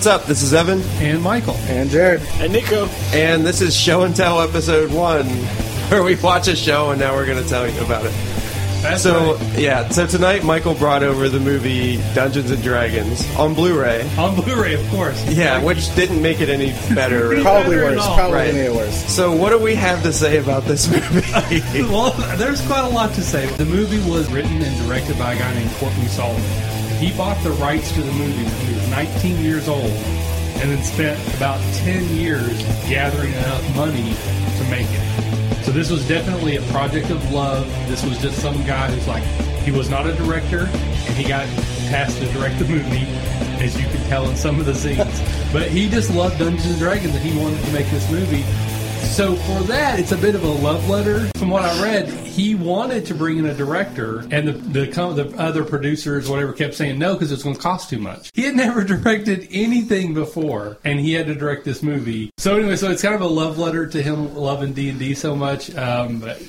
what's up? This is Evan, and Michael. And Jared. And Nico. and this is Show and Tell episode one, where we watch a show and now we're going to tell you about it. That's So, right. yeah, so tonight Michael brought over the movie Dungeons and Dragons on Blu ray. on Blu-ray, of course. Yeah, which didn't make it any better. Probably better worse. Probably Right. made it worse. So, what do we have to say about this movie? Well, there's quite a lot to say. The movie was written and directed by a guy named Courtney Solomon. He bought the rights to the movie when he was 19 years old, and then spent about 10 years gathering enough money to make it. So this was definitely a project of love. This was just some guy who's like, he was not a director, and he got tasked to direct the movie, as you can tell in some of the scenes. but he just loved Dungeons and Dragons, and he wanted to make this movie. So for that, it's a bit of a love letter. From what I read, he wanted to bring in a director, and the the, the other producers, whatever, kept saying no because it's going to cost too much. He had never directed anything before, and he had to direct this movie. So anyway, so it's kind of a love letter to him loving D and D so much. Um, but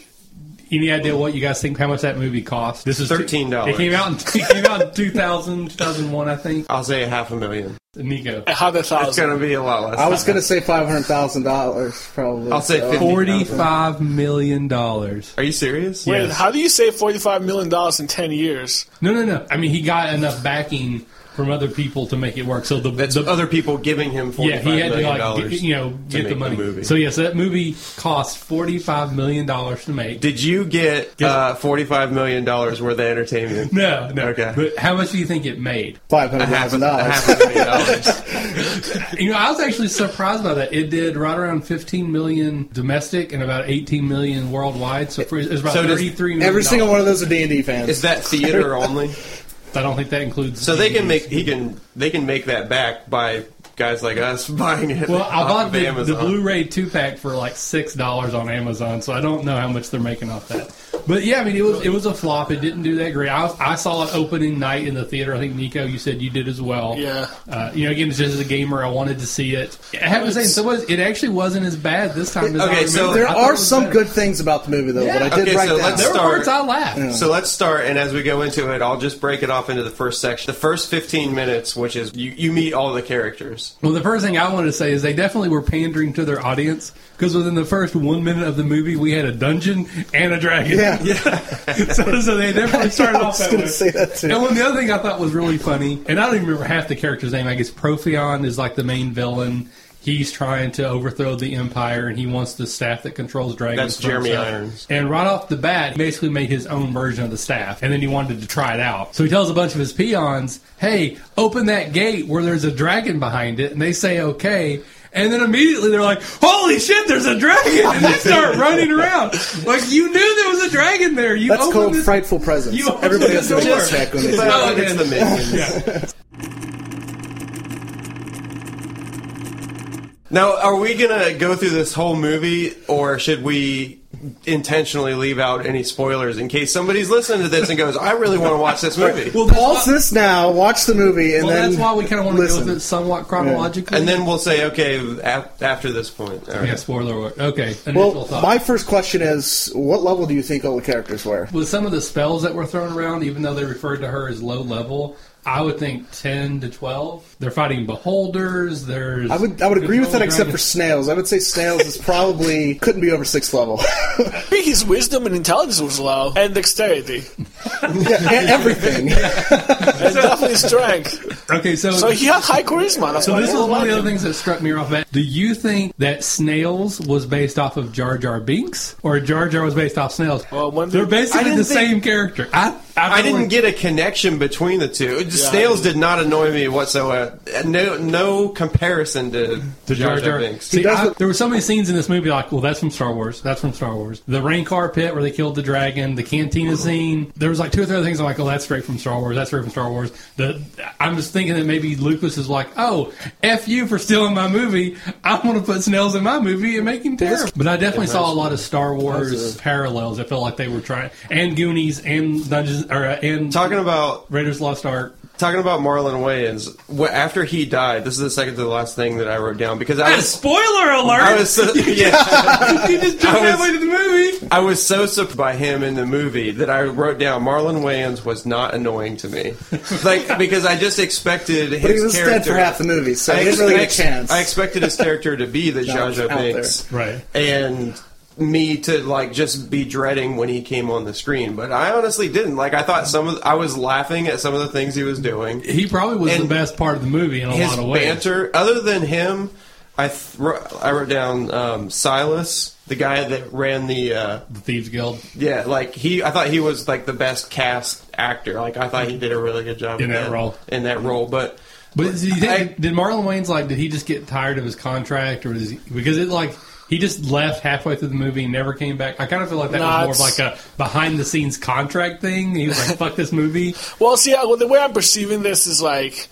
any idea what you guys think? How much that movie cost? This is $13. It came out. In, it came out in 2000, 2001, I think. I'll say half a million. Nico. A hundred It's going to be a lot less. I was going to say $500,000 probably. I'll say so- Forty-five million dollars. Are you serious? Wait, Yes. how do you save forty-five million dollars in ten years? No, no, no. I mean, he got enough backing from other people to make it work. So the, That's the other people giving him yeah, $45 he had to like get, you know to get the make money. movie. So yes, that movie cost forty-five million dollars to make. Did you get uh, $45 million worth of entertainment? no, no. Okay. But how much do you think it made? A half, a, a $500,000. half a million dollars. You know, I was actually surprised by that. It did right around fifteen million domestic and about eighteen million worldwide. So for, it was about So does. Every single one of those are D&D fans. Is that theater only? I don't think that includes. So they can make he can they can make that back by guys like us buying it. Well, I bought the, the Blu-ray two pack for like six dollars on Amazon, so I don't know how much they're making off that. But yeah, I mean, it was it was a flop. It didn't do that great. I, I saw it opening night in the theater. I think Nico, you said you did as well. Yeah. Uh, you know, again, just as a gamer, I wanted to see it. I have to say, so it, was, it actually wasn't as bad this time. As Okay, I so there I are some better. good things about the movie, though, Yeah. that I did Okay, write so down. let's There were start. parts I laughed. So let's start, and as we go into it, I'll just break it off into the first section. The first 15 minutes, which is you, you meet all the characters. Well, the first thing I wanted to say is they definitely were pandering to their audience because within the first one minute of the movie, we had a dungeon and a dragon. Yeah. so, so they definitely started I off was that going way. to say that, too. And one, the other thing I thought was really funny, and I don't even remember half the character's name. I guess Profion is like the main villain. He's trying to overthrow the empire, and he wants the staff that controls dragons. That's for Jeremy himself. Irons. And right off the bat, he basically made his own version of the staff, and then he wanted to try it out. So he tells a bunch of his peons, "Hey, open that gate where there's a dragon behind it," and they say, "Okay." And then immediately they're like, "Holy shit, there's a dragon!" And they start running around like you knew there was a dragon there. You That's opened called this- frightful presence. You Everybody the has to make a check when they Well, see Well, it's the minions. Now, are we gonna go through this whole movie, or should we intentionally leave out any spoilers in case somebody's listening to this and goes, "I really want to watch this movie," Well, that's Pause why, this now, watch the movie, and well, then that's why we kind of want to go listen. with it somewhat chronologically. and then we'll say, "Okay, af- after this point." All right. yeah, spoiler alert. Okay, initial Well, thought. my first question is, what level do you think all the characters were? with some of the spells that were thrown around, even though they referred to her as low level, I would think ten to twelve. They're fighting beholders. There's I would I would agree with that, control except for snails. I would say snails is probably couldn't be over sixth level. I think his wisdom and intelligence was low, and dexterity, yeah, and everything. and definitely strength. Okay, so So he had high charisma. That's So this people was one of the other things that struck me off. At. Do you think that Snails was based off of Jar Jar Binks, or Jar Jar was based off Snails? Well, when They're they- I basically the think- same character. I I, I didn't get a connection between the two. Snails did not annoy me whatsoever. No, no comparison to, to Jar Jar. Binks. See, does I- there were so many scenes in this movie like, well, that's from Star Wars. That's from Star Wars. The rancor pit where they killed the dragon. The cantina scene. There was like two or three other things. I'm like, oh, that's straight from Star Wars. That's straight from Star Wars. The I'm just thinking that maybe Lucas is like, oh, f you for stealing my movie. I want to put Snails in my movie and make him terrible. But I definitely saw a lot of Star Wars Positive. parallels. I felt like they were trying, and Goonies, and Dungeons, or uh, and Talking about Raiders Lost Ark. talking about Marlon Wayans. wh- After he died, this is the second to the last thing that I wrote down because I was. Spoiler alert! I was so, yeah, you just jumped I was- halfway to the movie. I was so surprised by him in the movie that I wrote down Marlon Wayans was not annoying to me, like because I just expected his But he was character. dead for half the movie, so I he didn't really get a ex- chance. I expected his character to be the Out- Jar Jar out there. Binks, Right. and me to like just be dreading when he came on the screen. But I honestly didn't. Like I thought some of I was laughing at some of the things he was doing. He probably was And the best part of the movie in a lot of ways. banter, other than him, I th- I wrote down um, Xilus, the guy that ran the. Uh, The Thieves Guild. yeah, like he, I thought he was like the best cast actor. Like I thought he did a really good job In of that role. In that role, but But do you think, I- did Marlon Wayans like? Did he just get tired of his contract, or does he? Because it like he just left halfway through the movie and never came back. I kind of feel like that Nah, was more of like a behind the scenes contract thing. He was like, "Fuck this movie." Well, see, I- well, the way I'm perceiving this is like,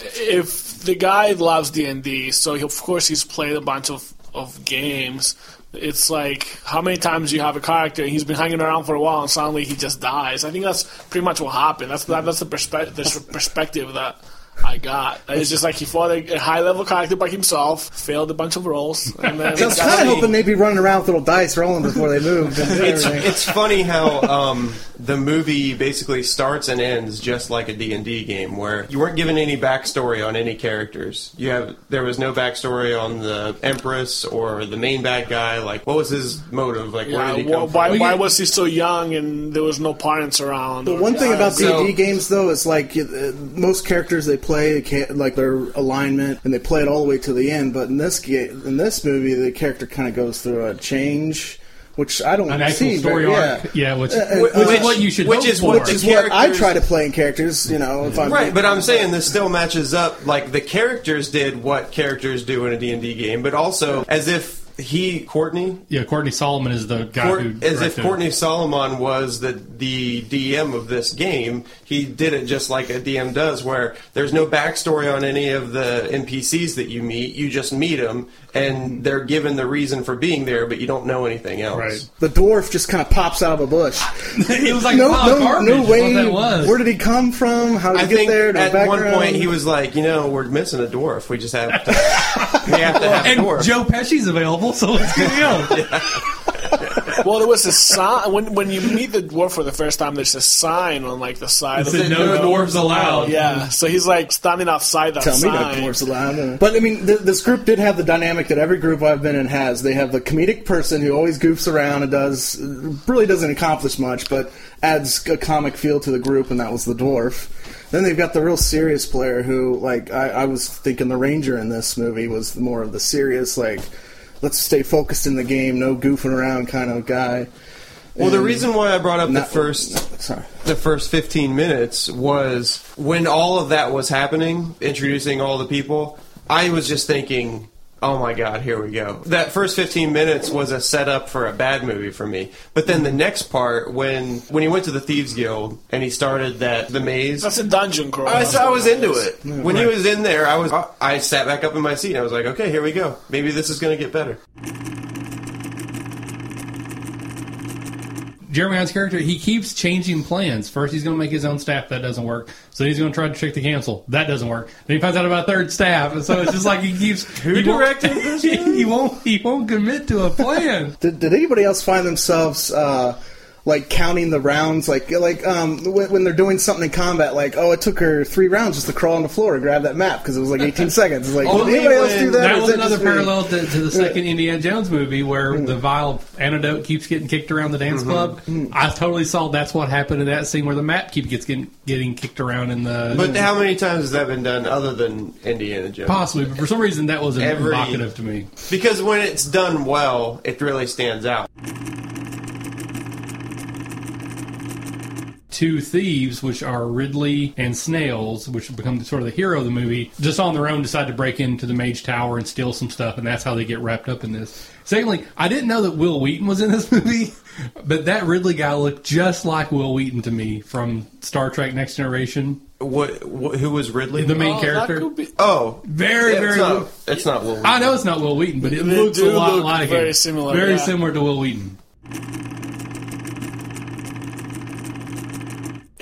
if the guy loves D and D, so he, of course he's played a bunch of of games. It's like how many times you have a character and he's been hanging around for a while and suddenly he just dies. I think that's pretty much what happened. That's that, that's the perspective the perspective that I got. It's just like he fought a, a high level character by himself, failed a bunch of rolls, and then I was kind of hoping they'd be running around with little dice rolling before they moved. It's it's funny how um, the movie basically starts and ends just like a D and D game, where you weren't given any backstory on any characters. You have there was no backstory on the Empress or the main bad guy. Like, what was his motive? Like, where did he wh- come why, from? why was he so young and there was no parents around? The one thing about So- D&D games, though, is like uh, most characters they play, like their alignment, and they play it all the way to the end. But in this game, in this movie, the character kind of goes through a change, which I don't An actual see. story very, arc, yeah. yeah, which, Uh, which, uh, is what you should which is for. what Which is what I try to play in characters. You know, if I'm Right, but I'm saying this still matches up. Like the characters did what characters do in a D and D game, but also as if he Courtney yeah, Courtney Solomon is the guy Court, who as if directed it. Courtney Solomon was the the DM of this game, he did it just like a DM does, where there's no backstory on any of the NPCs that you meet. You just meet them, and they're given the reason for being there, but you don't know anything else. Right. the dwarf just kind of pops out of a bush. it was like no, a no, garbage. no is way. What that was. Where did he come from? How did I he get think there? No at one point he was like, you know, we're missing a dwarf. We just have to. we have to have and dwarf. Joe Pesci's available, so let's get him. Well, there was a sign when when you meet the dwarf for the first time. There's a sign on like the side It of said the no dwarves allowed. Yeah, so he's like standing outside that Tell me sign. that dwarfs allowed. But I mean, th- this group did have the dynamic that every group I've been in has. They have the comedic person who always goofs around and does really doesn't accomplish much, but adds a comic feel to the group, and that was the dwarf. Then they've got the real serious player who, like, I, I was thinking the ranger in this movie was more of the serious, like, let's stay focused in the game, no goofing around kind of guy. well, the reason why I brought up the not- first sorry. the first 15 minutes was when all of that was happening, introducing all the people, I was just thinking, oh my god, here we go. That first 15 minutes was a setup for a bad movie for me. But then the next part, when when he went to the Thieves Guild and he started that the maze, That's a dungeon crawl. I, I was into it. When he was in there, I was I sat back up in my seat. I was like, okay, here we go. Maybe this is going to get better. Jeremy Irons' character, he keeps changing plans. First, he's going to make his own staff. That doesn't work. So he's going to try to trick the council. That doesn't work. Then he finds out about third staff, and so it's just like he keeps. Who he won't- directed this he won't. He won't commit to a plan. Did, did anybody else find themselves uh, like counting the rounds, like like um, when, when they're doing something in combat, like oh, it took her three rounds just to crawl on the floor and grab that map because it was like 18 seconds. It's like did Only anybody else do that? That was that another parallel to, to the second Indiana Jones movie where mm-hmm. the vial antidote keeps getting kicked around the dance mm-hmm. club. Mm. I totally saw that's what happened in that scene where the map keeps gets getting, getting kicked around in the. But how many times has that been done other than Indiana Jones? Possibly, but for some reason that was Every- evocative to me. Because when it's done well, it really stands out. Two thieves, which are Ridley and Snails, which become sort of the hero of the movie, just on their own decide to break into the Mage Tower and steal some stuff, and that's how they get wrapped up in this. Secondly, I didn't know that Wil Wheaton was in this movie, but that Ridley guy looked just like Wil Wheaton to me from Star Trek Next Generation. What, what who was Ridley? The main Oh, character. Be, oh, Very, yeah, very. It's not, it's not Will. I know it's not Wil Wheaton, but it They looks a lot look like very him. similar, Very yeah. similar to Wil Wheaton.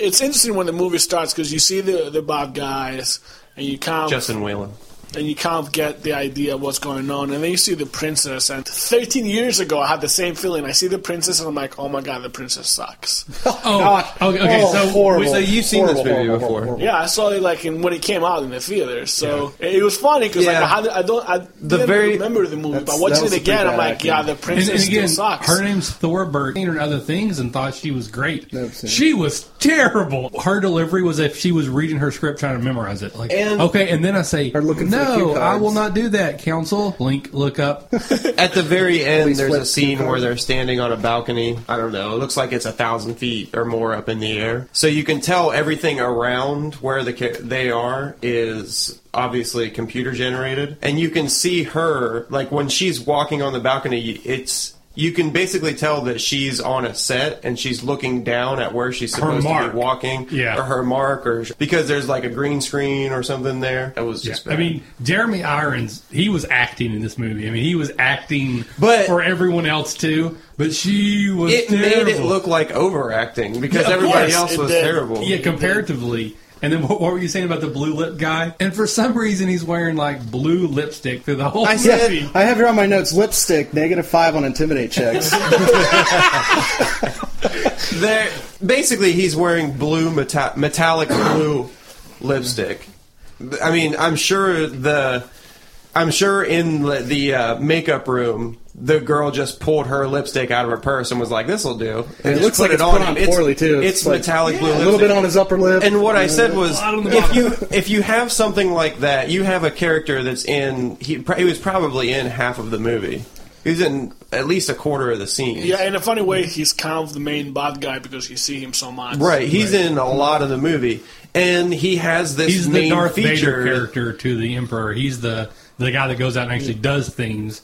It's interesting when the movie starts because you see the the bad guys and you kind of Justin Whalin. And you kind of get the idea of what's going on. And then you see the princess. And 13 years ago, I had the same feeling. I see the princess, and I'm like, oh my god, the princess sucks. Oh, okay. okay Oh, so horrible. So you've seen this movie horrible, before. horrible, yeah, I saw it like in, when it came out in the theaters. So it was funny because Yeah. like, I, had, I don't, I didn't very- remember the movie, but watching it again, I'm like, acting. yeah, the princess and again, still sucks. her name's Thora Birch. Seen her in other things and thought she was great. She was terrible. Her delivery was if she was reading her script trying to memorize it. Like, And- okay, and then I say, Or looking for the cue no, I cards. will not do that. Council. blink, look up. At the very end, Please there's flip a scene where they're standing on a balcony. I don't know. It looks like it's a thousand feet or more up in the air. So you can tell everything around where the ca- they are is obviously computer generated, and you can see her like when she's walking on the balcony. It's you can basically tell that she's on a set and she's looking down at where she's supposed to be walking, Yeah. or her mark, or because there's like a green screen or something there. That was just. I bad. mean, Jeremy Irons, he was acting in this movie. I mean, he was acting But- for everyone else too, but she was it terrible. made it look like overacting because Yeah, everybody course, else it was did. terrible. Yeah, comparatively. And then what, what were you saying about the blue lip guy? And for some reason, he's wearing like blue lipstick through the whole I movie. said- Yeah, I have here on my notes lipstick negative five on intimidate checks. There, basically, he's wearing blue meta- metallic blue lipstick. I mean, I'm sure the, I'm sure in the, the uh, makeup room, the girl just pulled her lipstick out of her purse and was like, "This'll do." And it looks like it's on put him. on It's- poorly too. It's, like, metallic blue. A little bit on his upper lip. And what I said mm-hmm. was, lot on the if you if you have something like that, you have a character that's in. He, he was probably in half of the movie. He's in at least a quarter of the scenes. yeah, in a funny way, he's kind of the main bad guy because you see him so much. Right, he's in a lot of the movie, and he has this He's the main Darth feature. Vader character to the Emperor. He's the the guy that goes out and actually does things,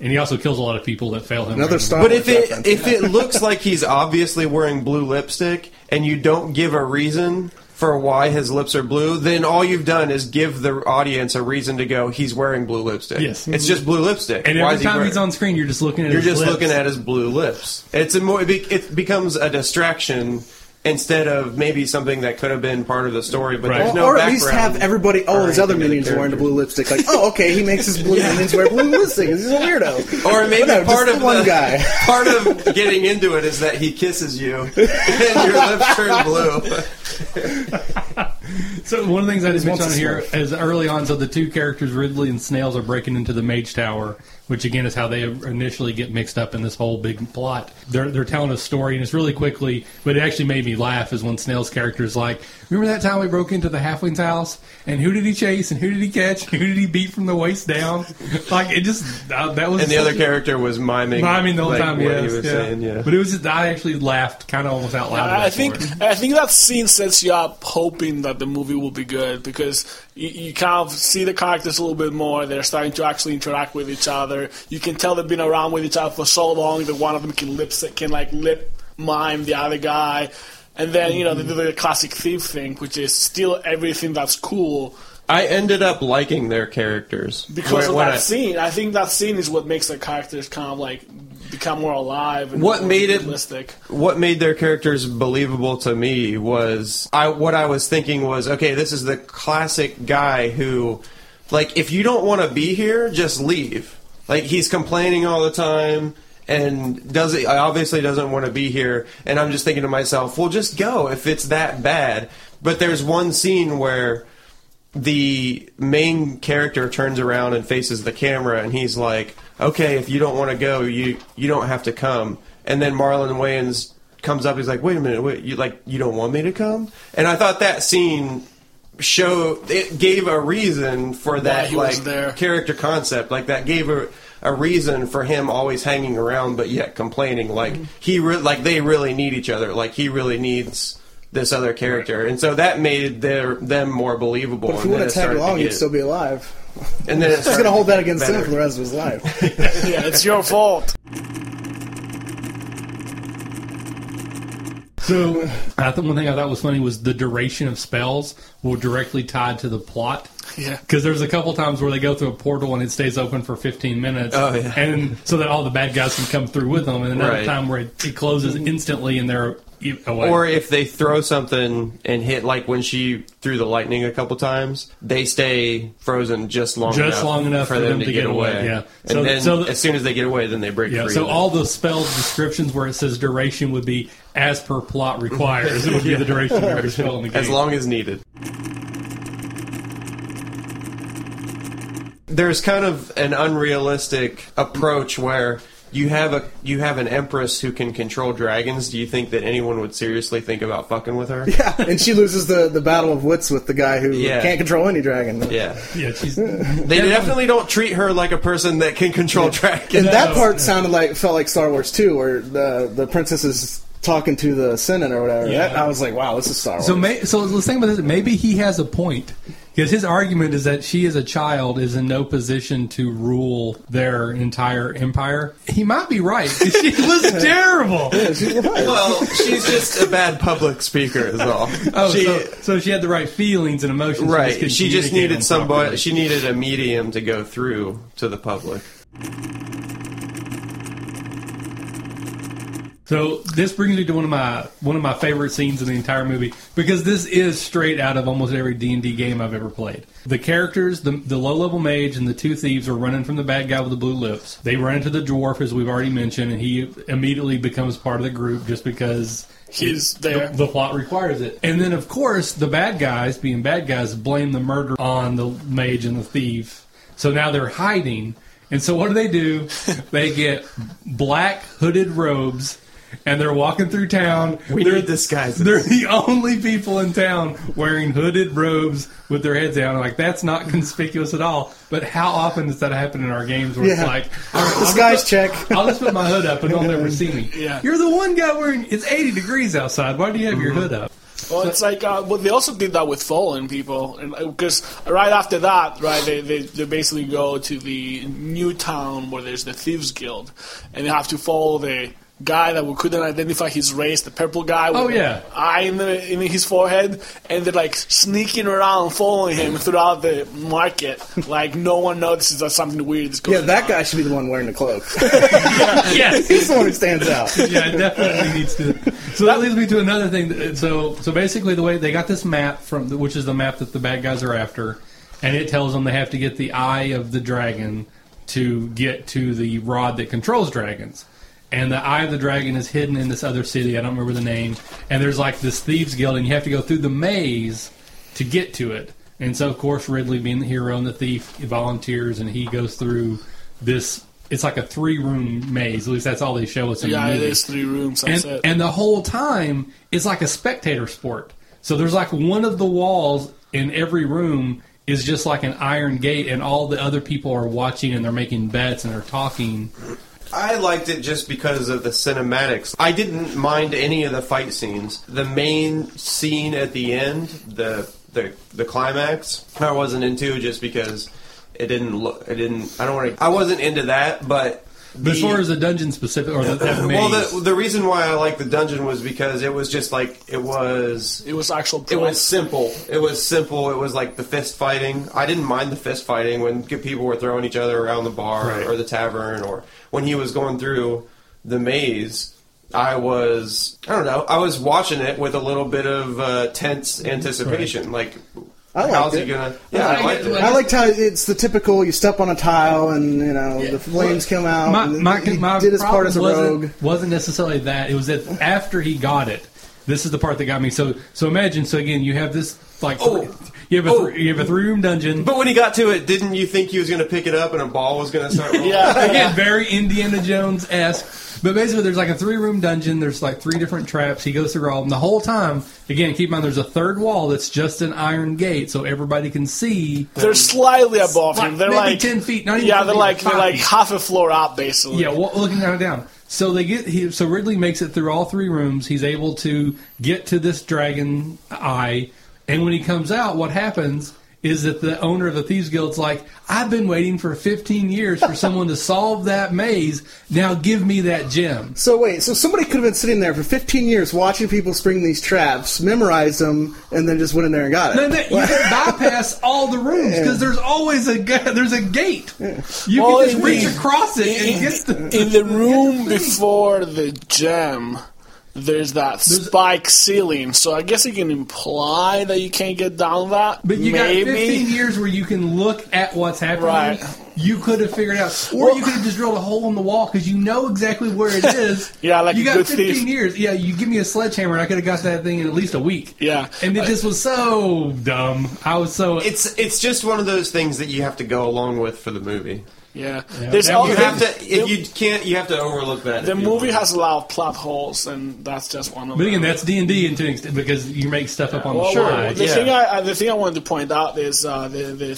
and he also kills a lot of people that fail him. Another randomly. Star But if it reference. if it looks like he's obviously wearing blue lipstick, and you don't give a reason for why his lips are blue, then all you've done is give the audience a reason to go. He's wearing blue lipstick. Yes. it's just blue lipstick. and Why every is he time wearing- he's on screen, you're just looking at You're his just lips. looking at his blue lips. It's a more. It, be, it becomes a distraction instead of maybe something that could have been part of the story. But Right. there's no or at least background have everybody. Oh, or his other anything to the minions are wearing the blue lipstick. Like, oh, okay, he makes his blue minions wear blue lipstick. He's a weirdo. Or maybe But part of the one guy. part of getting into it is that he kisses you and your lips turn blue. So one of the things I just wants mentioned to on here smell. early on. So the two characters, Ridley and Snails, are breaking into the Mage Tower, which again is how they initially get mixed up in this whole big plot. They're they're telling a story, and it's really quickly, but it actually made me laugh. Is when Snails' character is like, "Remember that time we broke into the Halfling's house, and who did he chase, and who did he catch, and who did he beat from the waist down?" like it just uh, that was And the other a- character was miming, miming the whole like, time. what Yes, he was yeah. saying. Yeah, But it was just I actually laughed kind of almost out loud. I I think. I think that scene sets you up hoping that the movie will be good because you, you kind of see the characters a little bit more. They're starting to actually interact with each other. You can tell they've been around with each other for so long that one of them can lip can like lip mime the other guy, and then you know they do the classic thief thing, which is steal everything that's cool. I ended up liking their characters Because When- of that I- scene, I think that scene is what makes the characters kind of like become more alive and What made it- realistic. what made their characters believable to me was I what I was thinking was okay, this is the classic guy who like if you don't want to be here, just leave. Like he's complaining all the time and does it obviously doesn't want to be here and I'm just thinking to myself, well just go if it's that bad. But there's one scene where the main character turns around and faces the camera and he's like, "Okay, if you don't want to go, you you don't have to come." And then Marlon Wayans comes up. He's like, "Wait a minute, wait, you like you don't want me to come?" And I thought that scene show it gave a reason for that like character concept. Like that gave a a reason for him always hanging around but yet complaining. Like Mm-hmm. he re- like they really need each other. Like he really needs this other character, and so that made their them more believable. But if and he would then have tagged along, he'd still be alive. and then He's going to hold that against him for the rest of his life. yeah, it's your fault. So, I thought one thing I thought was funny was the duration of spells were directly tied to the plot. Yeah. Because there's a couple times where they go through a portal and it stays open for 15 minutes. Oh, yeah. And so that all the bad guys can come through with them. And another Right. time where it, it closes instantly and they're away. Oh, or if they throw something and hit, like when she threw the lightning a couple times, they stay frozen just long Just enough long enough for them, to get, away. yeah. And So- then so the- as soon as they get away, then they break yeah, free. so all the spell descriptions where it says duration would be as per plot requires. It would be the duration of every spell in the game. as long as needed. There's kind of an unrealistic approach where you have a you have an empress who can control dragons. Do you think that anyone would seriously think about fucking with her? Yeah, and she loses the, the battle of wits with the guy who Yeah. can't control any dragon. Yeah. yeah, she's They definitely don't treat her like a person that can control dragons. And that No. part sounded like felt like Star Wars 2, where the the princess is talking to the Senate or whatever. Yeah. That, I was like, wow, this is Star Wars. So, may, so let's think about this. Maybe he has a point because his argument is that she, as a child, is in no position to rule their entire empire. He might be right. She was terrible. She's right. Well, she's just a bad public speaker, is all. Oh, she, so, so she had the right feelings and emotions. right. couldn't She just needed somebody. properly. She needed a medium to go through to the public. So this brings me to one of my one of my favorite scenes in the entire movie because this is straight out of almost every D and D game I've ever played. The characters, the the low level mage and the two thieves are running from the bad guy with the blue lips. They run into the dwarf as we've already mentioned, and he immediately becomes part of the group just because He's the, there. the plot requires it. And then of course the bad guys, being bad guys, blame the murder on the mage and the thief. So now they're hiding. And so what do they do? they get black hooded robes and they're walking through town. We they're, need disguises. They're the only people in town wearing hooded robes with their heads down. Like that's not conspicuous at all. But how often does that happen in our games where it's like all right, I'll Disguise put- check. I'll just put my hood up and they'll never see me. Yeah. You're the one guy wearing it's 80 degrees outside. Why do you have your hood up? Well, it's like uh, well, they also did that with fallen people, and because right after that, right, they, they they basically go to the new town where there's the thieves guild, and they have to follow the guy that we couldn't identify his race, the purple guy with Oh, the yeah. eye in, the, in his forehead, and they're like sneaking around, following him throughout the market, like no one notices that something weird is going. yeah, that on. guy should be the one wearing the cloak. yes. He's the one who stands out. yeah, definitely needs to. So that leads me to another thing. So, so basically, the way they got this map from, which is the map that the bad guys are after, and it tells them they have to get the eye of the dragon to get to the rod that controls dragons. And the eye of the dragon is hidden in this other city. I don't remember the name. And there's like this thieves guild, and you have to go through the maze to get to it. And so, of course, Ridley, being the hero and the thief, volunteers, and he goes through this. It's like a three-room maze. At least that's all they show us in Yeah, the it movie is three rooms. And, it. and the whole time it's like a spectator sport. So there's like one of the walls in every room is just like an iron gate, and all the other people are watching and they're making bets and they're talking. I liked it just because of the cinematics. I didn't mind any of the fight scenes. The main scene at the end, the the the climax, I wasn't into just because it didn't look. It didn't. I don't want to. I wasn't into that, but. But as the- far as the dungeon specific or the, that maze, well, the, the reason why I like the dungeon was because it was just like it was it was actual. it was simple. It was simple. It was like the fist fighting. I didn't mind the fist fighting when people were throwing each other around the bar Right. or the tavern or when he was going through the maze. I was I don't know. I was watching it with a little bit of uh, tense anticipation. Like, I liked how's it. he gonna? Yeah, I, I liked it. I liked how it's the typical you step on a tile and you know the flames come out. my, and my, he my did his part as a rogue. wasn't, wasn't necessarily that. It was that after he got it. This is the part that got me. So so imagine. So again, you have this like Oh. you have a Oh. three, you have a three room dungeon. But when he got to it, didn't you think he was going to pick it up and a ball was going to start rolling? yeah. Again, very Indiana Jones esque. But basically, there's like a three room dungeon. There's like three different traps. He goes through all of them. The whole time, again, keep in mind, there's a third wall that's just an iron gate so everybody can see. They're slightly above Like, him. They're maybe like 10 feet, not even yeah, they're like they're like half a floor up, basically. Yeah, wa- looking kind of down. So they get he, so Ridley makes it through all three rooms. He's able to get to this dragon eye, and when he comes out, what happens is that the owner of the thieves guild's like, "I've been waiting for 15 years for someone to solve that maze. Now give me that gem." So wait, so somebody could have been sitting there for 15 years watching people spring these traps, memorized them, and then just went in there and got it. Then they, you can bypass all the rooms because there's always a there's a gate. You Well, can just reach the- across it in, and get the. in the room before the gem, there's that spike ceiling. So I guess you can imply that you can't get down that. But you Maybe. got 15 years where you can look at what's happening. Right. You could have figured out, or you could have just drilled a hole in the wall because you know exactly where it is. Yeah, like you a got good 15 thief. years. Yeah, you give me a sledgehammer, and I could have got that thing in at least a week. Yeah. and it just was so dumb. I was so. It's it's just one of those things that you have to go along with for the movie. Yeah. Yeah. There's You all- You have to if you can't you have to overlook that. The movie has a lot of plot holes, and that's just one of but them. again, that's D and D to an extent because you make stuff up on Well, the well, fly. the yeah. thing I, I- the thing I wanted to point out is uh, the the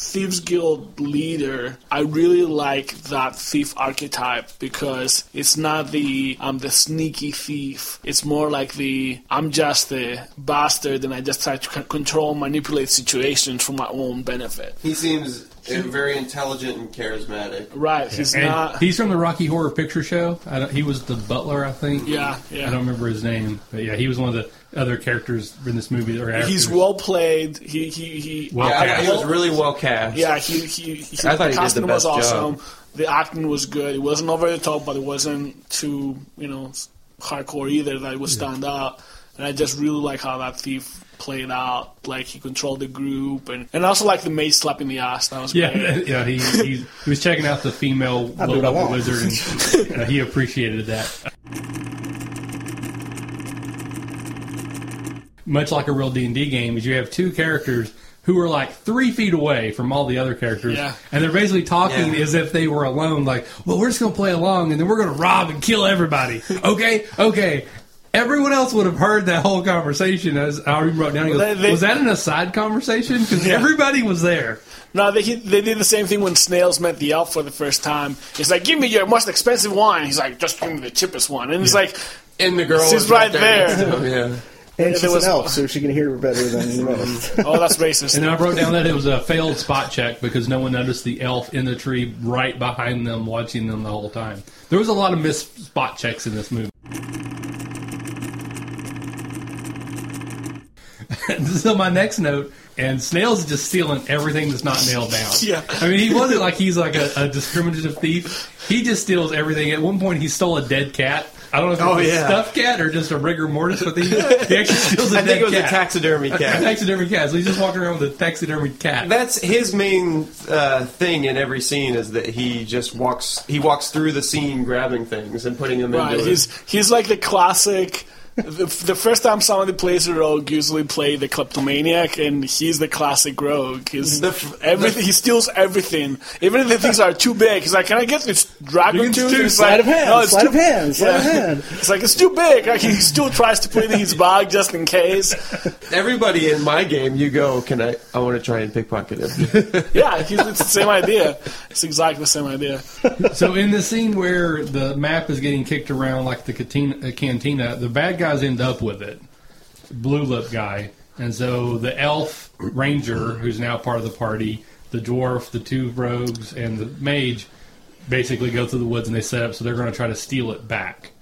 thieves guild leader. I really like that thief archetype because it's not the I'm the sneaky thief. It's more like the I'm just the bastard, and I just try to control, manipulate situations for my own benefit. he seems uh, very intelligent and charismatic. Right? He's And not. he's from the Rocky Horror Picture Show. I don't, he was the butler, I think. Yeah, I don't remember his name, but yeah, he was one of the other characters in this movie. That were He's actors. well played. He he he. Well Yeah, I thought he was really well cast. Yeah, he he. he I thought he did the casting the was best awesome. job. The acting was good. It wasn't over the top, but it wasn't too you know hardcore either. That it would stand out. And I just really like how that thief played out. Like he controlled the group, and and also like the mage slapping the ass. That was Yeah, great. yeah. He, he he was checking out the female I'll do what I wizard, and uh, he appreciated that. Much like a real D and D game, is you have two characters who are like three feet away from all the other characters, Yeah. and they're basically talking Yeah. as if they were alone. Like, well, we're just gonna play along, and then we're gonna rob and kill everybody. Okay, okay. Everyone else would have heard that whole conversation. As I already wrote down, he goes, They- they- was that an aside conversation? Because Yeah. everybody was there. No, they they did the same thing when Snails met the elf for the first time. He's like, "Give me your most expensive wine." He's like, "Just give me the cheapest one." And it's like, And the girl She's was right next there. to oh, Yeah. And there she's was- an elf, so she can hear better than most. "Oh, that's racist." And I wrote down that it was a failed spot check because no one noticed the elf in the tree right behind them, watching them the whole time. There was a lot of missed spot checks in this movie. so my next note, and Snails is just stealing everything that's not nailed down. Yeah. I mean, he wasn't like he's like a, a discriminative thief. He just steals everything. At one point, he stole a dead cat. I don't know if it Oh, was a stuffed cat or just a rigor mortis, but he, he actually steals a I dead think it was cat. a taxidermy A cat. taxidermy cat. So he's just walking around with a taxidermy cat. That's his main uh, thing in every scene is that he just walks he walks through the scene grabbing things and putting them Right, into it. he's he's like the classic. The, the first time somebody plays a rogue, usually play the kleptomaniac, and he's the classic rogue. He's The f- everything. he steals everything, even if the things are too big. He's like, "Can I get this dragon Big tooth?" tooth, Sleight like, of hand, "No, it's sleight too- of hand, sleight of hand. It's like it's too big. Like, he still tries to put it in his bag just in case. Everybody in my game, you go, can I? I want to try and pickpocket him. Yeah, he's, it's the same idea. It's exactly the same idea. So in the scene where the map is getting kicked around like the cantina, cantina the bad guys end up with it. Blue lip guy, and so the elf ranger, who's now part of the party, the dwarf, the two rogues, and the mage, basically go through the woods and they set up. So they're going to try to steal it back.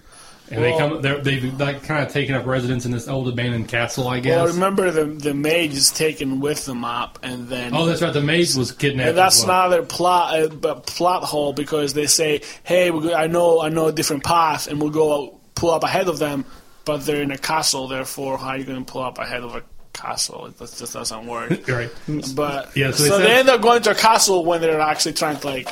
And they Well- come, they're, they've like kind of taken up residence in this old abandoned castle, I guess. Well, remember the the mage is taken with the map, and then oh, that's right. The mage was kidnapped. And that's well. another plot uh, but plot hole because they say, "Hey, we I know I know a different path, and we'll go pull up ahead of them." But they're in a castle, therefore, how are you going to pull up ahead of a castle? It just, just doesn't work. right. But Yeah, so so, they they end up going to a castle when they're actually trying to like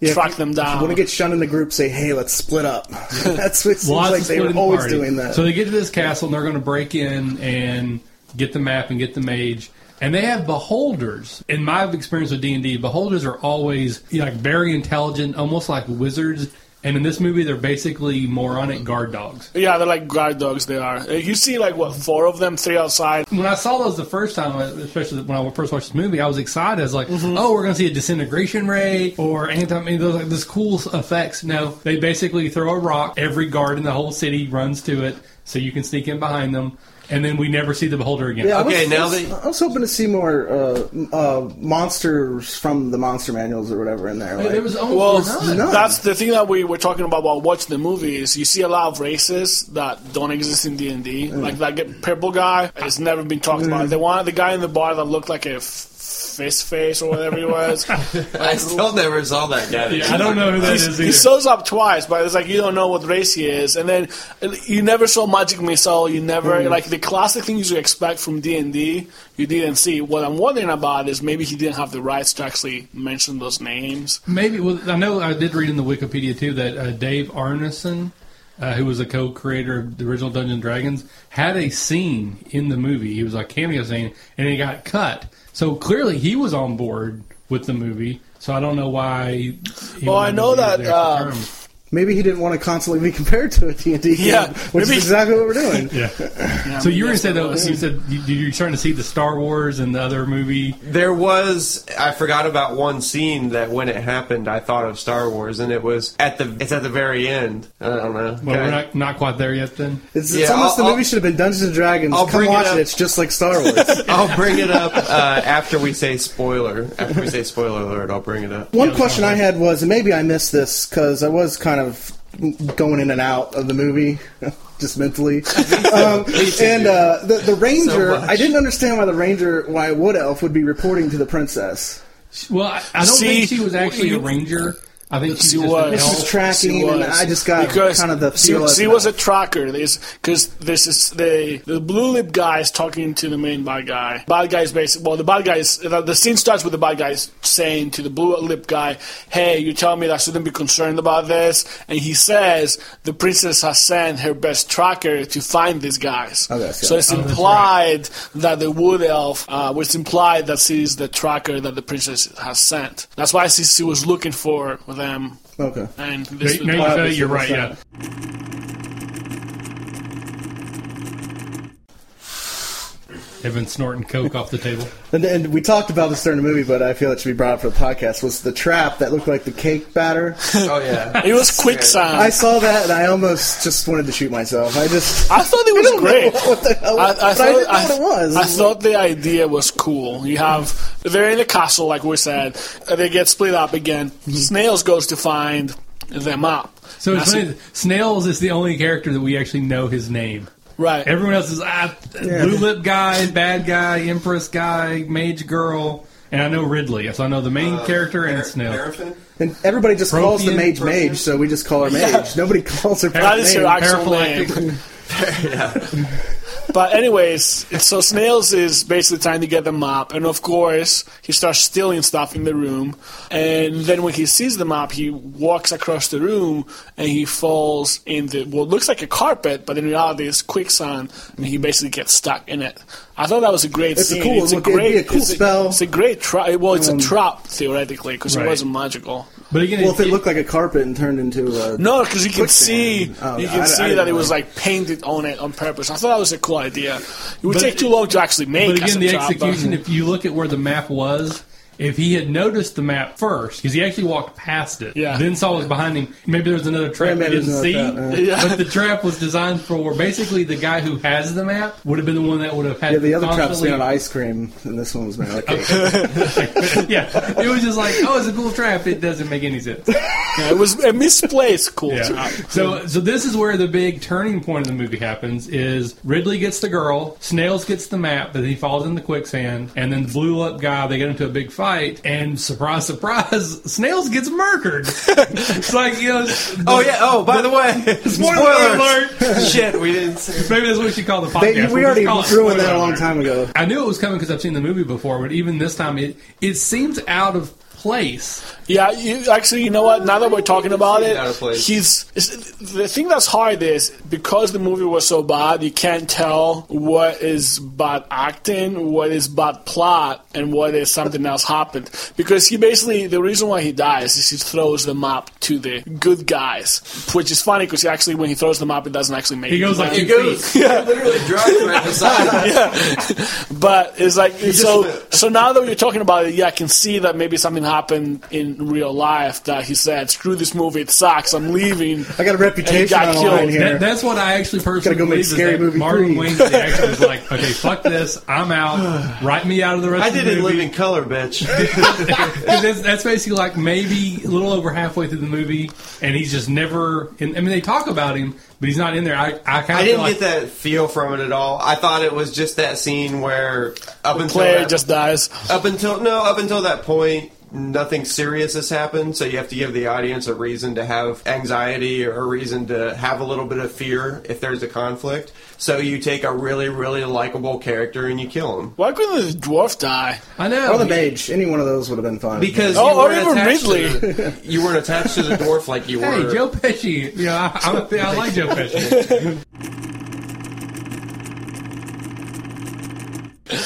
Yeah, track if them you down. want to get shunned in the group, say, "Hey, let's split up." That's what seems Lots like they were always party. doing that. So they get to this castle and they're going to break in and get the map and get the mage. And they have beholders. In my experience with D and D, beholders are always you know, like very intelligent, almost like wizards. And in this movie, they're basically moronic guard dogs. yeah, they're like guard dogs. They are. Uh, You see, like what four of them, three outside. When I saw those the first time, especially when I first watched this movie, I was excited. I was like, Mm-hmm. "Oh, we're going to see a disintegration ray or anti." I mean, those like this cool effects. No, they basically throw a rock. Every guard in the whole city runs to it, so you can sneak in behind them, and then we never see the beholder again. Yeah, I Okay, was, now I was, that- I was hoping to see more uh, uh, monsters from the monster manuals or whatever in there. Like, There was Well, None. that's the thing that we were talking about while watching the movie is You see a lot of races that don't exist in D and D. Like that purple guy has never been talked about. The one, the guy in the bar that looked like a f- Fist Face or whatever he was. I still never saw that guy. Yeah, I don't know who that is he shows up twice, but it's like you don't know what race he is. And then you never saw Magic Missile. You never Mm-hmm. like the classic things you expect from D and D. You didn't see. What I'm wondering about is maybe he didn't have the rights to actually mention those names. Maybe. Well, I know I did read in the Wikipedia too that uh, Dave Arneson, uh, who was a co-creator of the original Dungeons and Dragons, had a scene in the movie. He was a cameo scene, and it got cut. So clearly, he was on board with the movie. So I don't know why. He Well, I know that, uh. Maybe he didn't want to constantly be compared to a D&D game, Yeah, which maybe- is exactly what we're doing. Yeah. Yeah, So I mean, you were going to that's say what it though, was. you said you, you're starting to see the Star Wars and the other movie. There was I forgot about one scene that when it happened I thought of Star Wars and it was at the it's at the very end. I don't know. Well, Okay. we're not not quite there yet. Then It's, it's almost I'll- the movie I'll- should have been Dungeons and Dragons. I'll Come bring it up. it. It's just like Star Wars. I'll bring it up uh, after we say spoiler. After we say spoiler alert, I'll bring it up. One question I had was, and maybe I missed this because I was kind of going in and out of the movie, just mentally. Um, and uh, the the ranger, much. I didn't understand why the ranger, why Wood Elf would be reporting to the princess. Well, I, I don't See, think she was actually a ranger. I think she's She was. an This is tracking, She and was. I just got because kind of the she, feel. of she was a tracker. Because this is the the blue lip guy is talking to the main bad guy. Bad guy is basically well, the bad guy is the, the scene starts with the bad guy saying to the blue lip guy, "Hey, you tell me that I shouldn't be concerned about this?" And he says the princess has sent her best tracker to find these guys. Okay, so- so it's Oh, that's implied that the wood elf uh, was implied that she's the tracker that the princess has sent. That's why she, she was looking for them. okay. And this Now you Well, said it, you're right. Yeah. They've been snorting coke off the table. And, and we talked about this during the movie, but I feel it should be brought up for the podcast. Was the trap that looked like the cake batter? Oh yeah. It was quicksand. I saw that and I almost just wanted to shoot myself. I just I thought it was don't know great. what the hell- I, I but I thought, didn't know what it was. I thought the idea was cool. You have they're in the castle, like we said. They get split up again. Mm-hmm. Snails goes to find them up. So it's That's- funny. Snails is the only character that we actually know his name. Right. Everyone else is ah, blue lip guy, bad guy, empress guy, mage girl, and I know Ridley. So I know the main character and Snail. Paraffin? And everybody just calls the mage person. mage, so we just call her mage. Yeah. Nobody calls her that is her actual Paraphylactic. name. But anyways, so Snails is basically trying to get the mop, and of course he starts stealing stuff in the room. And then when he sees the mop, he walks across the room and he falls in the what looks like a carpet, but in reality it's quicksand, and he basically gets stuck in it. I thought that was a great It's a scene. cool- it's a look, it'd great, be a cool it's spell. Um, it's a great trap. Well, it's a trap theoretically because Right. it wasn't magical. But again, Well, if it it- looked like a carpet and turned into a No, because you can see Oh, you can I see didn't that it know. was like painted on it on purpose. I thought that was a cool idea. It would But- take too long to actually make. But as again, a the trap, but- execution, if you look at where the map was, if he had noticed the map first, because he actually walked past it, Yeah. then saw it was behind him, maybe there was another trap he didn't see. yeah. But the trap was designed for basically the guy who has the map would have been the one that would have had yeah. The other trap's made on ice cream, and this one was made on cake. yeah, it was just like, oh, it's a cool trap. It doesn't make any sense. Yeah, it was a misplaced cool Yeah. trap. So, so this is where the big turning point of the movie happens: is Ridley gets the girl, Snails gets the map, but he falls in the quicksand, and then the blue up guy they get into a big fight, and surprise, surprise, Snails gets murdered. it's like you know. Oh yeah. Oh, by the way, Spoiler spoilers. Shit, we didn't. Say. Maybe that's what we should call the podcast. They, We'll we just already ruined that spoiler a long time ago. I knew it was coming because I've seen the movie before, but even this time, it it seems out of place. Yeah, you, actually, you know what? Now that we're talking about it, Out of place. he's the thing that's hard is because the movie was so bad, you can't tell what is bad acting, what is bad plot, and what is something else happened. Because he basically the reason why he dies is he throws the map to the good guys, which is funny because actually when he throws the map, it doesn't actually make. He goes like It goes. Yeah. Literally drives right beside. him. But it's like so. So now that you're talking about it, yeah, I can see that maybe something happened in real life that he said, "Screw this movie, it sucks, I'm leaving." I got a reputation got on the killed. line here. That, that's what I actually personally go make believe is Scary that Movie Marlon 3. Wayans the actor was like, okay, fuck this, I'm out. Write me out of the rest I of the didn't movie. live in color, bitch. That's, that's basically like maybe a little over halfway through the movie, and he's just never. And, I mean, they talk about him, but he's not in there. I, I kind of I didn't like, get that feel from it at all. I thought it was just that scene where up until Player that, just dies. up until no up until that point nothing serious has happened so you have to give the audience a reason to have anxiety or a reason to have a little bit of fear if there's a conflict so you take a really really likable character and you kill him Why couldn't the dwarf die? I know. or the mage. Any one of those would have been fine. because Oh, or oh, weren't even attached Ridley. the, you weren't attached to the dwarf like you Hey, were Joe Pesci. You know, I, I'm a, I like Joe Pesci.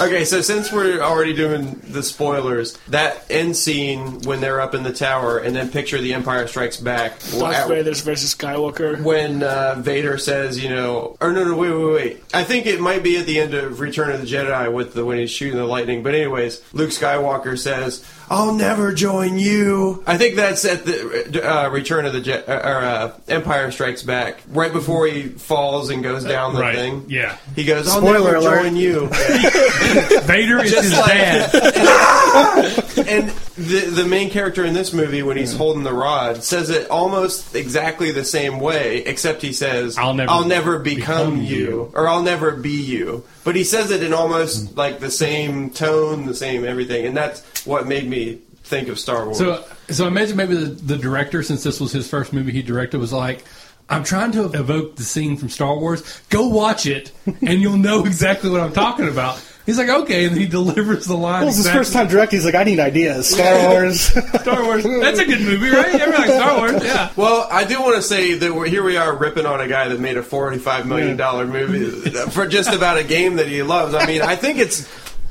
Okay, so since we're already doing the spoilers, that end scene when they're up in the tower, and then picture the Empire Strikes Back. Darth at- Vader versus Skywalker. when uh, Vader says, you know, or no, no, wait, wait, wait. I think it might be at the end of Return of the Jedi with the when he's shooting the lightning. But anyways, Luke Skywalker says, "I'll never join you." I think that's at the uh, Return of the Je- uh, or uh, Empire Strikes Back, right before he falls and goes down the Right, thing. yeah. he goes, "I'll Spoiler never alert. join you." Vader is Just his like- dad. and the the main character in this movie, when he's holding the rod, says it almost exactly the same way, except he says, I'll never become, become you. you." or I'll never be you." But he says it in almost like the same tone, the same everything, and that's what made me think of Star Wars. So, so I imagine maybe the, the director, since this was his first movie he directed, was like, I'm trying to evoke the scene from Star Wars. Go watch it, and you'll know exactly what I'm talking about. He's like, okay, and he delivers the line. Well, it's his first time directing. He's like, I need ideas. Star Wars. Star Wars. That's a good movie, right? Everybody likes Star Wars. Yeah. Well, I do want to say that we're, here we are ripping on a guy that made a forty-five million dollar movie for just about a game that he loves. I mean, I think it's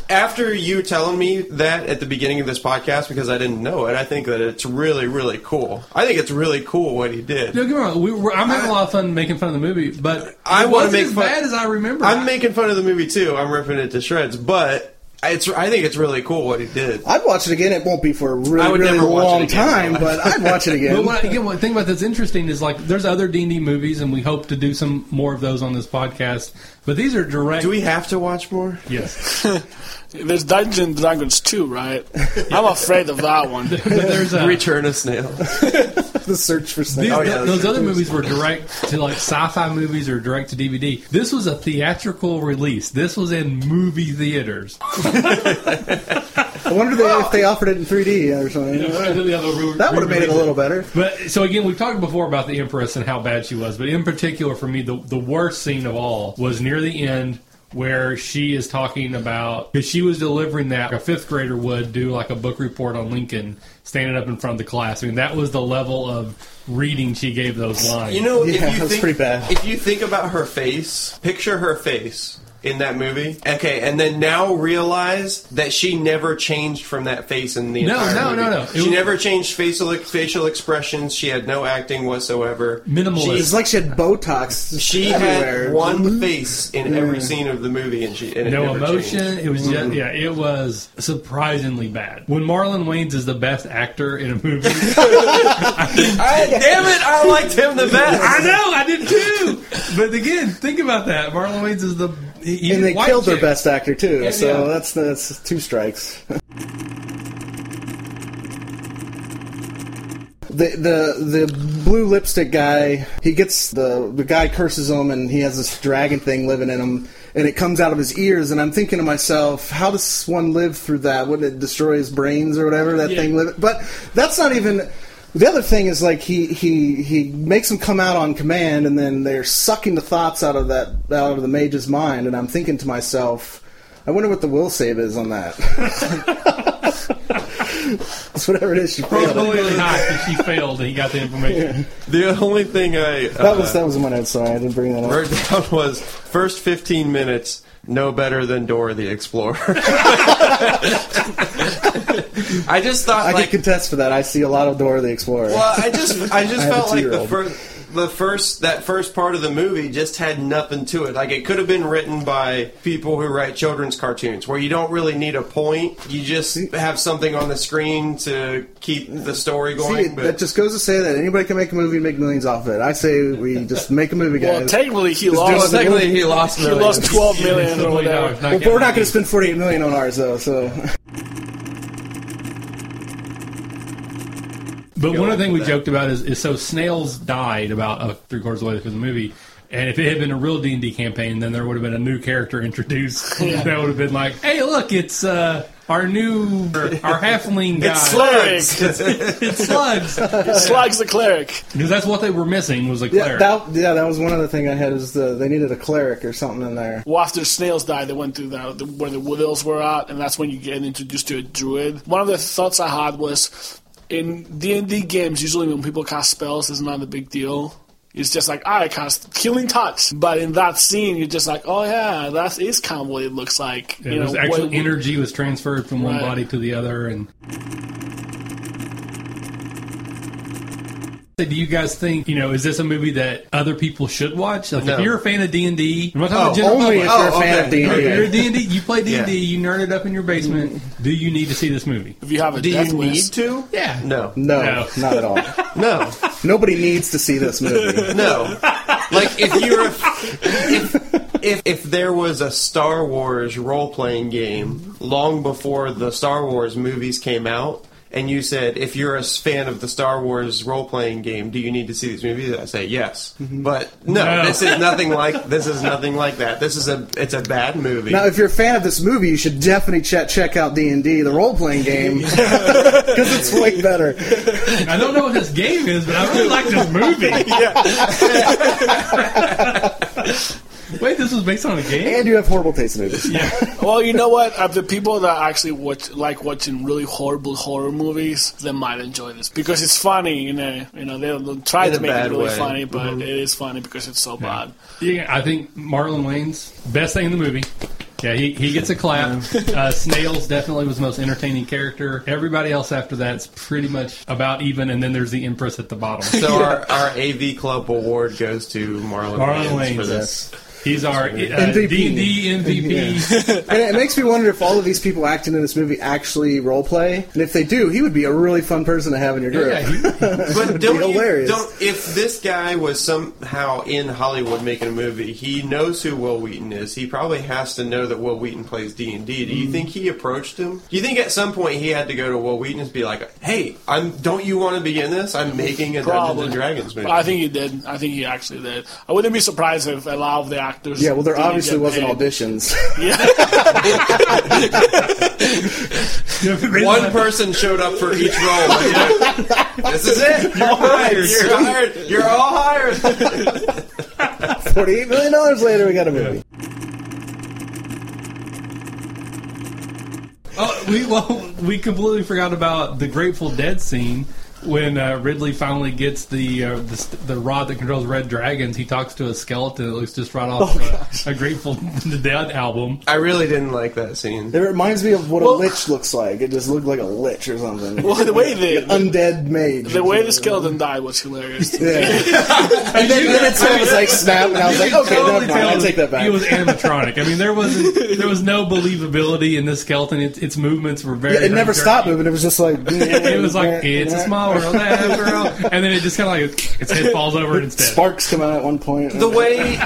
after you telling me that at the beginning of this podcast because I didn't know it. I think that it's really, really cool. I think it's really cool what he did. Don't get me wrong. We were, I'm having a lot of fun making fun of the movie, but I it wanna wasn't make as fun- bad as I remember. I'm making fun of the movie too. I'm ripping it to shreds, but it's. I think it's really cool what he did. I'd watch it again. It won't be for a really, I would really never long again. time, but I'd watch it again. But what, again, one thing about that's interesting is like there's other D and D movies, and we hope to do some more of those on this podcast. But these are direct. Do we have to watch more? Yes. There's Dungeons and Dragons 2, right? I'm afraid of that one. But there's a, Return of Snail. the search for These. Oh, yeah, those other movies were direct to like sci-fi movies or direct to DVD. This was a theatrical release. This was in movie theaters. I wonder they, if they offered it in 3D or something. That would have made it a little better. But so again, we've talked before about the Empress and how bad she was. But in particular, for me, the the worst scene of all was near the end where she is talking about because she was delivering that a fifth grader would do like a book report on Lincoln, standing up in front of the class. I mean, that was the level of reading she gave those lines. You know, Yeah, if you that's think, pretty bad. If you think about her face, picture her face in that movie. Okay, and then now realize that she never changed from that face in the No, entire no, movie. no, no. It She was- never changed facial facial expressions. She had no acting whatsoever. Minimalist. It's like she had Botox. She everywhere. had one mm-hmm. face in mm-hmm. every scene of the movie, and she and it no never emotion. changed. It was just yeah. It was surprisingly bad. When Marlon Wayans is the best actor in a movie, I, damn it! I liked him the best. I know I did too. But again, think about that. Marlon Wayans is the and they killed their best actor too. Yeah, so yeah. that's that's two strikes. The, the the blue lipstick guy he gets the the guy curses him and he has this dragon thing living in him and it comes out of his ears and I'm thinking to myself how does one live through that wouldn't it destroy his brains or whatever that Yeah. thing live but that's not even the other thing is like he he he makes them come out on command and then they're sucking the thoughts out of that out of the mage's mind and I'm thinking to myself I wonder what the will save is on that. it's whatever it is she failed. Probably really high she failed and he got the information. The only thing I uh, That was that was in my notes. Sorry, I didn't bring that up. wrote down was first 15 minutes no better than Dora the Explorer. I just thought I like can contest for that. I see a lot of Dora the Explorer. well, I just I just I felt like the first the first that first part of the movie just had nothing to it. Like it could have been written by people who write children's cartoons, where you don't really need a point. You just have something on the screen to keep the story going. See, but that just goes to say that anybody can make a movie and make millions off of it. I say we just make a movie, guys. Well, technically, he well, lost. technically he lost. He lost twelve million or $12 million, whatever. well, but we're not going to spend 48 million on ours, though. So But one of the things we that. joked about is, is so Snails died about uh, three quarters of the way through the movie. And if it had been a real D and D campaign, then there would have been a new character introduced that would have been like, "Hey, look, it's uh, our new our halfling guy, It's Slugs. it's Slugs," Slugs the cleric. because that's what they were missing was a yeah, cleric. that yeah, that was one other thing I had is the, they needed a cleric or something in there. Well, after snails died, they went through the, the, where the wood elves were at, and that's when you get introduced to a druid. One of the thoughts I had was in D and D games, usually when people cast spells, it's not a big deal. It's just like, I cast healing touch, but in that scene, you're just like, oh yeah, that is kind of what it looks like. Yeah, you know, actual what- energy was transferred from one Right. body to the other, and. Do you guys think you know? Is this a movie that other people should watch? Like, No. if you're a fan of D and D, I'm not talking Oh, about general Only if public. you're a Oh, fan okay. of D If you're a and D. You play D&D, you nerd it up in your basement, do you need to see this movie? if you have a Do death you need to? Yeah. No. No, No. not at all. No. Nobody needs to see this movie. No. Like if you're a, if, if if there was a Star Wars role playing game long before the Star Wars movies came out, and you said if you're a fan of the Star Wars role playing game, do you need to see these movies? I say yes. Mm-hmm. But no, No. this is nothing like this is nothing like that. This is a it's a bad movie. Now, if you're a fan of this movie, you should definitely check check out D and D, the role playing game, because it's way better. I don't know what this game is, but I really like this movie. Wait, this was based on a game? And you have horrible taste in movies. Yeah. well, you know what? Of the people that actually watch, like watching really horrible horror movies, they might enjoy this because it's funny. You know, you know they'll, they'll try In to make it really way. funny, but Mhm. it is funny because it's so bad. Yeah, I think Marlon Wayans best thing in the movie. Yeah, he, he gets a clap. Uh, Snails definitely was the most entertaining character. Everybody else after that's pretty much about even, and then there's the Empress at the bottom. so our, our AV Club award goes to Marlon, Marlon Wayans for Wayans, this. He's our uh, MVP. D&D MVP. And it makes me wonder if all of these people acting in this movie actually role play. And if they do, he would be a really fun person to have in your group. Yeah, he- But don't you, don't if this guy was somehow in Hollywood making a movie, he knows who Wil Wheaton is. He probably has to know that Wil Wheaton plays D and D. Do you think he approached him? Do you think at some point he had to go to Wil Wheaton and be like, "Hey, I'm don't you want to be in this? I'm making a Dungeons Probably. and Dragons movie." I think he did. I think he actually did. I wouldn't be surprised if a lot of the actors. Yeah, well, there obviously wasn't paid. auditions. One person showed up for each role. this is it. You're hired. You're hired. You're all hired. Forty-eight million dollars later, we got a movie. Oh, we well, we completely forgot about the Grateful Dead scene when uh, Ridley finally gets the, uh, the the rod that controls red dragons. He talks to a skeleton that looks just right off uh, a Grateful Dead album. I really didn't like that scene. It reminds me of what Well- a lich looks like. It just looked like a lich or something. Well, the way the Undead mage. the way the skeleton died was hilarious. Yeah. and then, then it was like snap, and I was like, okay, Totally never mind. I tell take that back. He was animatronic. I mean, there was there was no believability in this skeleton. Its, its movements were very. Yeah, it never very stopped moving. It was just like It was like it's a small world after all, and then it just kind of like its head falls over and it's dead. Sparks come out at one point. the way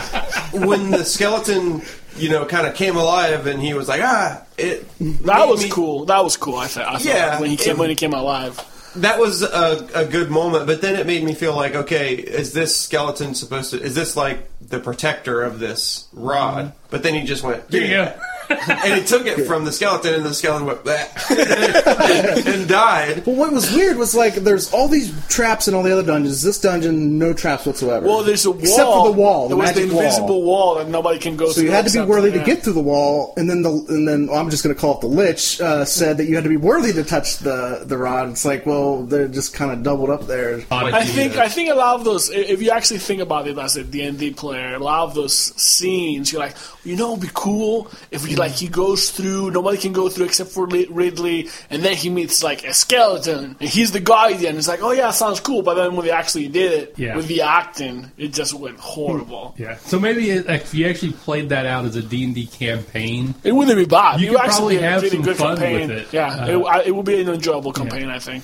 when the skeleton, you know, kind of came alive and he was like, ah, it. That was me- cool. That was cool. I thought. I thought Yeah, when he came it- when he came alive. That was a, a good moment, but then it made me feel like, okay, is this skeleton supposed to? Is this like the protector of this rod? But then he just went, Here you go. and he took it from the skeleton, and the skeleton went "Bleh," and died. Well, what was weird was like there's all these traps in all the other dungeons. This dungeon, no traps whatsoever. Well, there's a wall. except for the wall, the There was the magic wall. invisible wall. that nobody can go. Through. So you had to be except- worthy to yeah. get through the wall, and then the and then well, I'm just going to call it the lich uh, said that you had to be worthy to touch the the rod. It's like, well, they're just kind of doubled up there. I think I think a lot of those, i- if you actually think about it as a D and D player, a lot of those scenes, you're like, you know, it'd be cool if He like he goes through. Nobody can go through except for Ridley, and then he meets like a skeleton. And he's the guardian. It's like, oh yeah, sounds cool. But then when they actually did it Yeah. with the acting, it just went horrible. Yeah. So maybe it, if you actually played that out as a D&D campaign, It wouldn't be bad. You would could actually probably have some good fun campaign. with it. Yeah, Uh, it, it would be an enjoyable campaign, I think.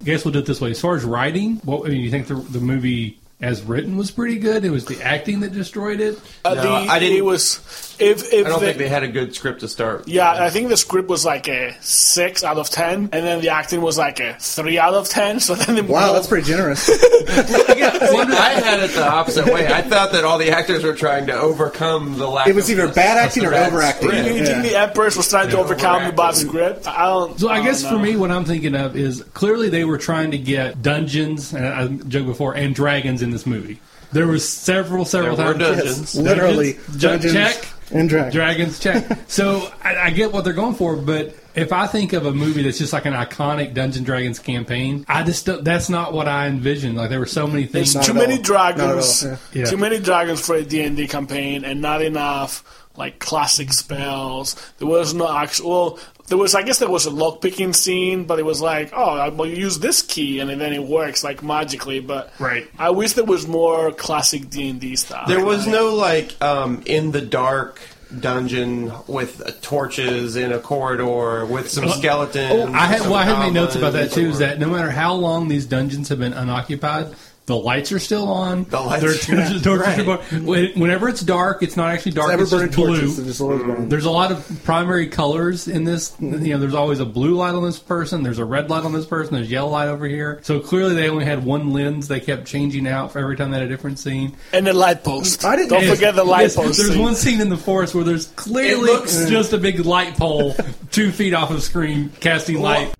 I guess we'll do it this way. As far as writing, what I mean, you think the, the movie as written was pretty good? It was the acting that destroyed it. Uh, No, the, I didn't- It was if if I don't the, think they had a good script to start. Yeah, I think the script was like a six out of ten, and then the acting was like a three out of ten. So then the Wow, that's pretty generous. I had it the opposite way. I thought that all the actors were trying to overcome the lack. It was of either the- bad acting or bad overacting. script. You, you think the Empress was trying to overcome the bad overacting. script? I don't. So I don't guess for me, what I'm thinking of is clearly they were trying to get dungeons, and I joked before, and dragons in this movie. There was several, several There were times. dungeons. Literally, Dungeons, dungeons check. and dragons. Dragons, check. so I, I get what they're going for, but if I think of a movie that's just like an iconic Dungeon Dragons campaign, I just don't, that's not what I envisioned. Like there were so many things. There's too at many all. dragons. Not at all, yeah. Yeah. Too many dragons for a D&D campaign, and not enough like classic spells. There was no actual. Well, there was. I guess there was a lock picking scene, but it was like, oh, well, you use this key, and then it works like magically. But Right. I wish there was more classic D&D stuff. There was no like um, in the dark dungeon with uh, torches in a corridor with some skeletons. Oh, I had well, I had made notes about that goblins, too. Is that no matter how long these dungeons have been unoccupied, the lights are still on. The lights- There are torches, torches Right. are going- when- Whenever it's dark, it's not actually dark. Ever It's just blue. torches. They're just always. There's a lot of primary colors in this. You know, there's always a blue light on this person. There's a red light on this person. There's yellow light over here. So clearly, they only had one lens. They kept changing out for every time they had a different scene. and the light post. I didn't- Don't Yes, forget the light Yes, post. There's scene. one scene in the forest where there's clearly It looks- just a big light pole two feet off of screen casting light.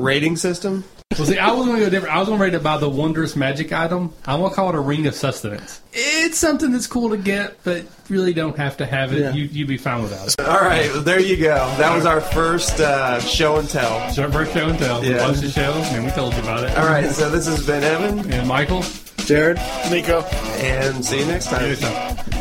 Rating system. Well, see, I was going to go different. I was going to rate it by the wondrous magic item. I'm going to call it a ring of sustenance. It's something that's cool to get, but really don't have to have it. Yeah. You, you'd be fine without it. All right, well, there you go. That was our first uh, show and tell. So our first show and tell. Yeah. Watch the show, and we told you about it. All right, so this has been Evan, And Michael, Jared? Nico. and see you next time. here's something.